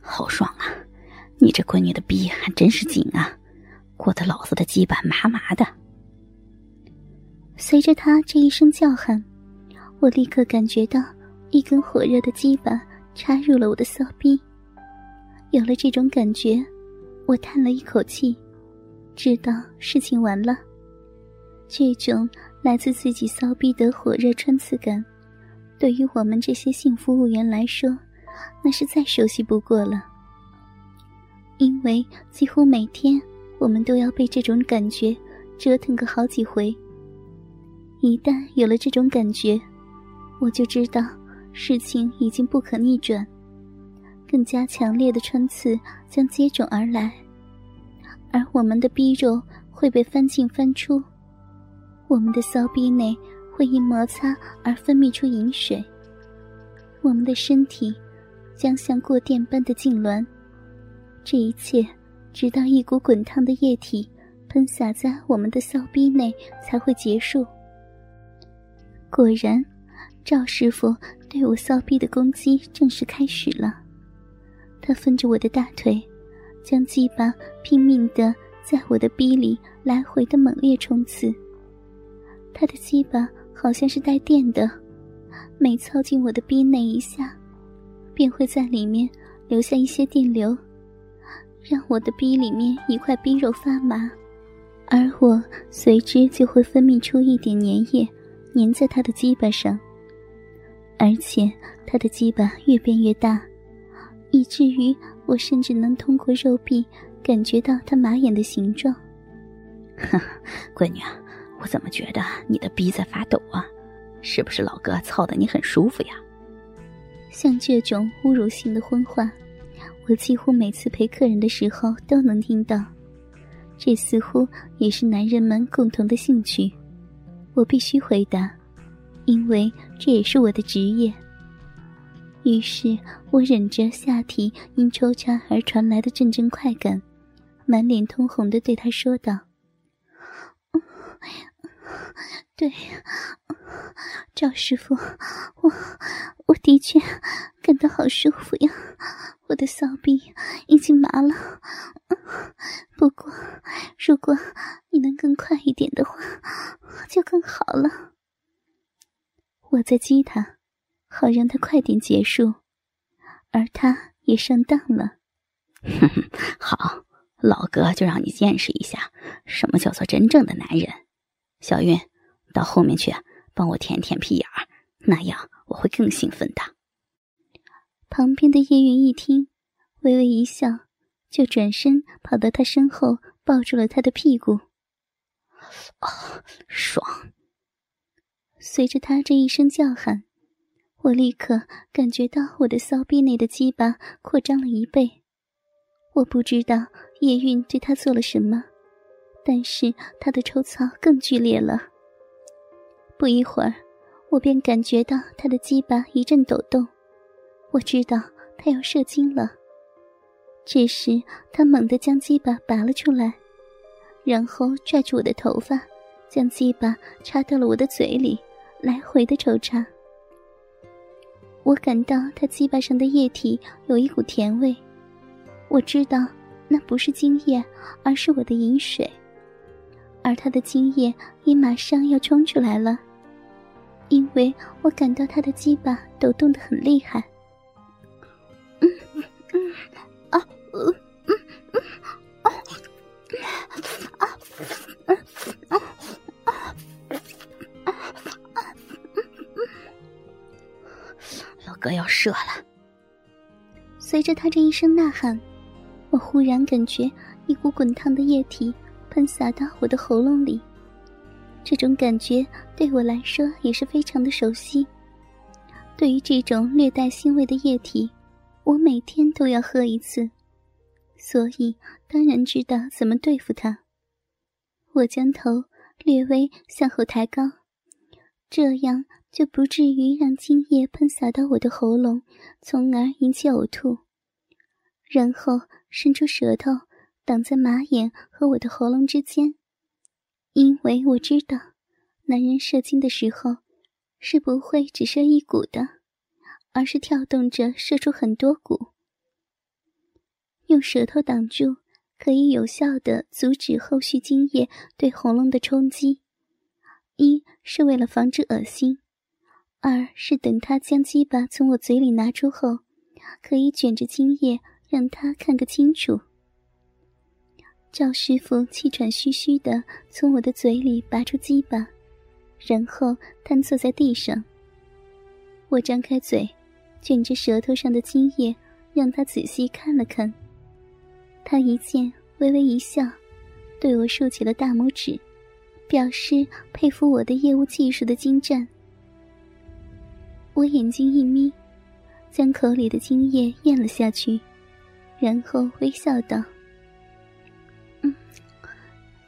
好爽啊！你这闺女的逼还真是紧啊，裹得老子的鸡巴麻麻的。随着他这一声叫喊，我立刻感觉到一根火热的鸡巴插入了我的骚逼。有了这种感觉，我叹了一口气，知道事情完了。这种来自自己骚逼的火热穿刺感，对于我们这些性服务员来说，那是再熟悉不过了。因为几乎每天，我们都要被这种感觉折腾个好几回。一旦有了这种感觉，我就知道事情已经不可逆转，更加强烈的穿刺将接踵而来，而我们的逼肉会被翻进翻出。我们的骚逼内会因摩擦而分泌出饮水，我们的身体将像过电般的痉挛。这一切，直到一股滚烫的液体喷洒在我们的骚逼内才会结束。果然，赵师傅对我骚逼的攻击正式开始了。他分着我的大腿，将鸡巴拼命的在我的逼里来回的猛烈冲刺。他的鸡巴好像是带电的，每操进我的逼内一下，便会在里面留下一些电流，让我的逼里面一块逼肉发麻，而我随之就会分泌出一点粘液，粘在他的鸡巴上。而且他的鸡巴越变越大，以至于我甚至能通过肉壁感觉到他马眼的形状。哈，闺女啊！我怎么觉得你的逼在发抖啊？是不是老哥操的你很舒服呀？像这种侮辱性的荤话，我几乎每次陪客人的时候都能听到。这似乎也是男人们共同的兴趣。我必须回答，因为这也是我的职业。于是我忍着下体因抽插而传来的阵阵快感，满脸通红的对他说道。对，赵师傅，我我的确感到好舒服呀，我的骚逼已经麻了。不过，如果你能更快一点的话，就更好了。我在激他，好让他快点结束，而他也上当了。哼哼，好，老哥就让你见识一下什么叫做真正的男人。小韵，到后面去帮我舔舔屁眼儿，那样我会更兴奋的。旁边的叶韵一听，微微一笑，就转身跑到他身后，抱住了他的屁股。啊，爽！随着他这一声叫喊，我立刻感觉到我的骚逼内的鸡巴扩张了一倍。我不知道叶韵对他做了什么。但是他的抽操更剧烈了。不一会儿，我便感觉到他的鸡巴一阵抖动，我知道他要射精了。这时，他猛地将鸡巴拔了出来，然后拽住我的头发，将鸡巴插到了我的嘴里，来回的抽插。我感到他鸡巴上的液体有一股甜味，我知道那不是精液，而是我的饮水。而他的精液也马上要冲出来了，因为我感到他的鸡巴抖动的很厉害。嗯嗯啊嗯嗯嗯啊啊啊啊啊啊！老哥要射了！随着他这一声呐喊，我忽然感觉一股滚烫的液体。喷洒到我的喉咙里，这种感觉对我来说也是非常的熟悉。对于这种略带腥味的液体，我每天都要喝一次，所以当然知道怎么对付它。我将头略微向后抬高，这样就不至于让精液喷洒到我的喉咙，从而引起呕吐。然后伸出舌头。挡在马眼和我的喉咙之间，因为我知道，男人射精的时候是不会只射一股的，而是跳动着射出很多股，用舌头挡住，可以有效的阻止后续精液对喉咙的冲击。一是为了防止恶心，二是等他将鸡巴从我嘴里拿出后，可以卷着精液让他看个清楚。赵师傅气喘吁吁的从我的嘴里拔出鸡巴，然后瘫坐在地上。我张开嘴，卷着舌头上的精液，让他仔细看了看。他一见，微微一笑，对我竖起了大拇指，表示佩服我的业务技术的精湛。我眼睛一眯，将口里的精液咽了下去，然后微笑道。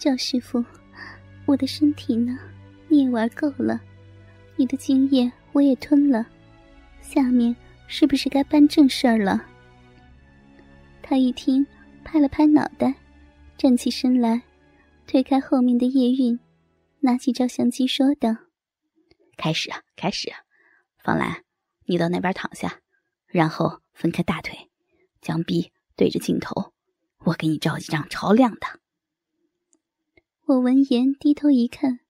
赵师傅，我的身体呢？你也玩够了，你的精液我也吞了，下面是不是该办正事儿了？他一听，拍了拍脑袋，站起身来，推开后面的叶韵，拿起照相机说道：“开始啊，开始！方兰，你到那边躺下，然后分开大腿，将臂对着镜头，我给你照一张超亮的。”我闻言低头一看，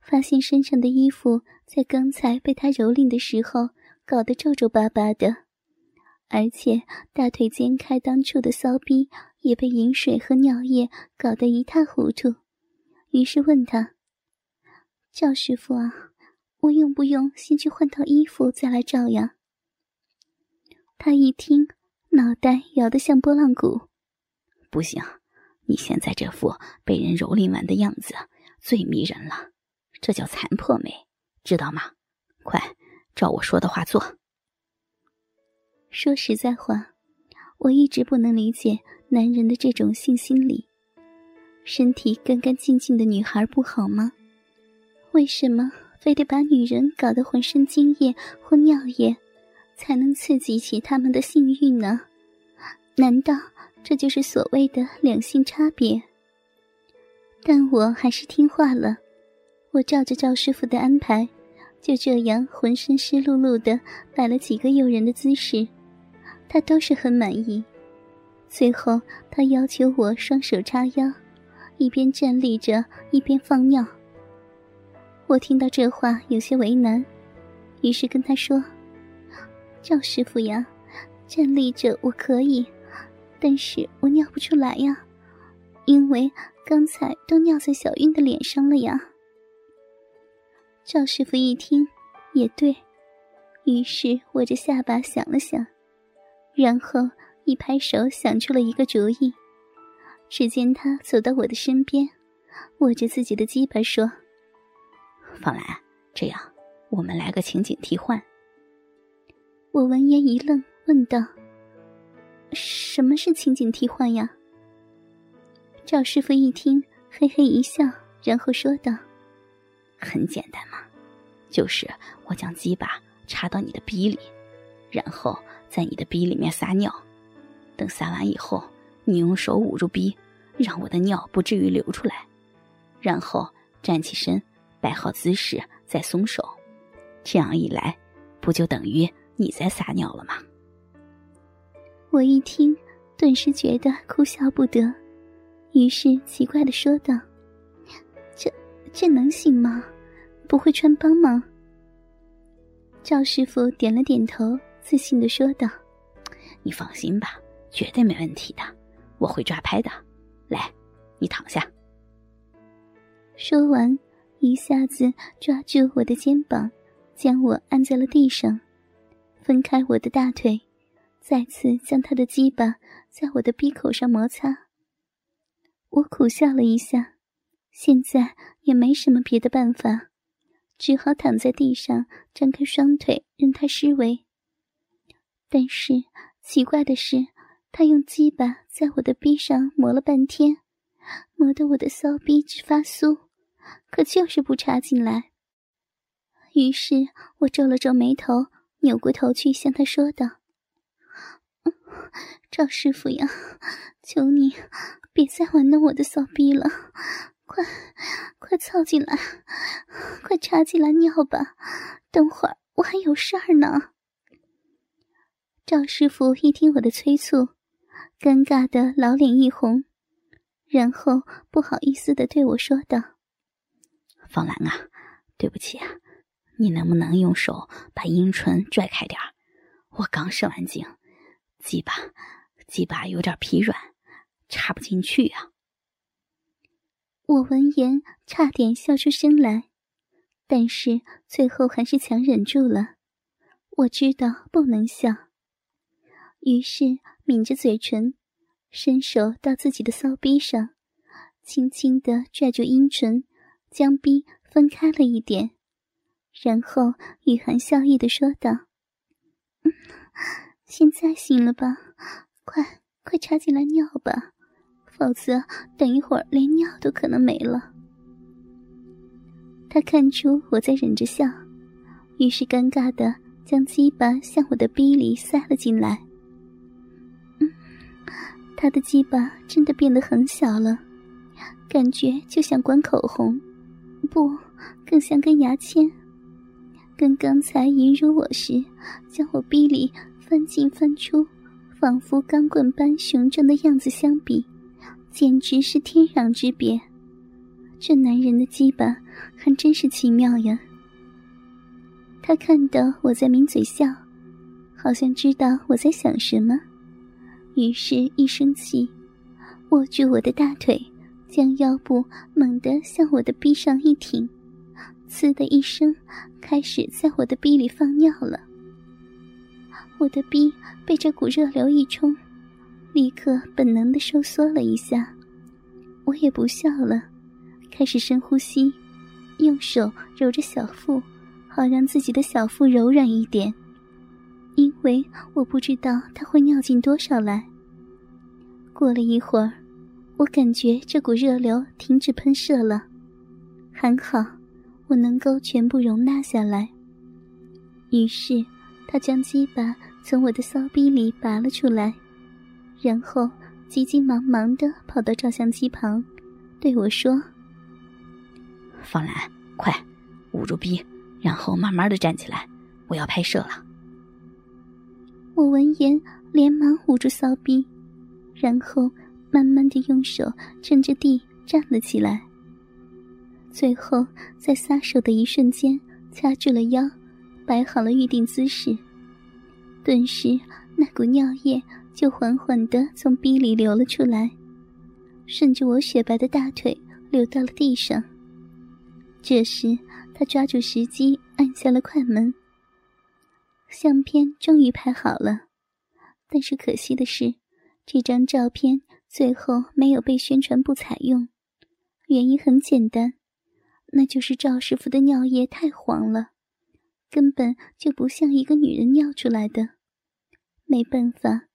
发现身上的衣服在刚才被他蹂躏的时候搞得皱皱巴巴的，而且大腿间开裆处的骚逼也被饮水和尿液搞得一塌糊涂。于是问他：“赵师傅啊，我用不用先去换套衣服再来照呀？”他一听，脑袋摇得像拨浪鼓：“不行。”你现在这副被人蹂躏完的样子最迷人了，这叫残破美，知道吗？快照我说的话做。说实在话，我一直不能理解男人的这种性心理。身体干干净净的女孩不好吗？为什么非得把女人搞得浑身精液或尿液，才能刺激起他们的性欲呢？难道？这就是所谓的两性差别，但我还是听话了。我照着赵师傅的安排，就这样浑身湿漉漉的摆了几个诱人的姿势，他都是很满意。最后，他要求我双手叉腰，一边站立着一边放尿。我听到这话有些为难，于是跟他说：“赵师傅呀，站立着我可以。”但是我尿不出来呀，因为刚才都尿在小韵的脸上了呀。赵师傅一听，也对，于是握着下巴想了想，然后一拍手想出了一个主意。只见他走到我的身边，握着自己的鸡巴说：“方兰，这样，我们来个情景替换。”我闻言一愣，问道。什么是情景替换呀？赵师傅一听，嘿嘿一笑，然后说道：“很简单嘛，就是我将鸡巴插到你的逼里，然后在你的逼里面撒尿，等撒完以后，你用手捂住逼，让我的尿不至于流出来，然后站起身，摆好姿势，再松手，这样一来，不就等于你在撒尿了吗？”我一听，顿时觉得哭笑不得，于是奇怪的说道：“这这能行吗？不会穿帮吗？”赵师傅点了点头，自信的说道：“你放心吧，绝对没问题的，我会抓拍的。来，你躺下。”说完，一下子抓住我的肩膀，将我按在了地上，分开我的大腿。再次将他的鸡巴在我的鼻口上摩擦，我苦笑了一下，现在也没什么别的办法，只好躺在地上，张开双腿任他施为。但是奇怪的是，他用鸡巴在我的臂上磨了半天，磨得我的骚逼直发酥，可就是不插进来。于是我皱了皱眉头，扭过头去向他说道。赵师傅呀，求你别再玩弄我的骚逼了，快快凑进来，快插进来尿吧！等会儿我还有事儿呢。赵师傅一听我的催促，尴尬的老脸一红，然后不好意思的对我说道：“方兰啊，对不起啊，你能不能用手把阴唇拽开点我刚射完精，鸡巴鸡巴有点疲软，插不进去啊。”我闻言差点笑出声来，但是最后还是强忍住了。我知道不能笑，于是抿着嘴唇，伸手到自己的骚逼上，轻轻的拽住阴唇，将逼分开了一点，然后雨涵笑意的说道：“现在行了吧？快快插进来尿吧。”否则，等一会儿连尿都可能没了。他看出我在忍着笑，于是尴尬的将鸡巴向我的逼里塞了进来。嗯，他的鸡巴真的变得很小了，感觉就像管口红，不，更像根牙签。跟刚才引入我时将我逼里翻进翻出，仿佛钢棍般雄壮的样子相比。简直是天壤之别，这男人的鸡巴还真是奇妙呀。他看到我在抿嘴笑，好像知道我在想什么，于是一生气，握住我的大腿，将腰部猛地向我的臂上一挺，呲的一声，开始在我的臂里放尿了。我的逼被这股热流一冲。立刻本能的收缩了一下，我也不笑了，开始深呼吸，用手揉着小腹，好让自己的小腹柔软一点，因为我不知道他会尿进多少来。过了一会儿，我感觉这股热流停止喷射了，还好我能够全部容纳下来。于是他将鸡巴从我的骚逼里拔了出来。然后急急忙忙的跑到照相机旁，对我说：“方兰，快捂住逼，然后慢慢的站起来，我要拍摄了。”我闻言连忙捂住骚逼，然后慢慢的用手撑着地站了起来。最后在撒手的一瞬间，掐住了腰，摆好了预定姿势，顿时那股尿液。就缓缓地从逼里流了出来，顺着我雪白的大腿流到了地上。这时，他抓住时机按下了快门。相片终于拍好了，但是可惜的是，这张照片最后没有被宣传部采用。原因很简单，那就是赵师傅的尿液太黄了，根本就不像一个女人尿出来的。没办法。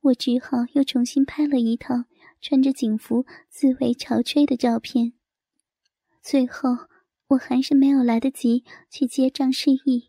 我只好又重新拍了一套穿着警服自慰潮吹的照片。最后，我还是没有来得及去接张诗意，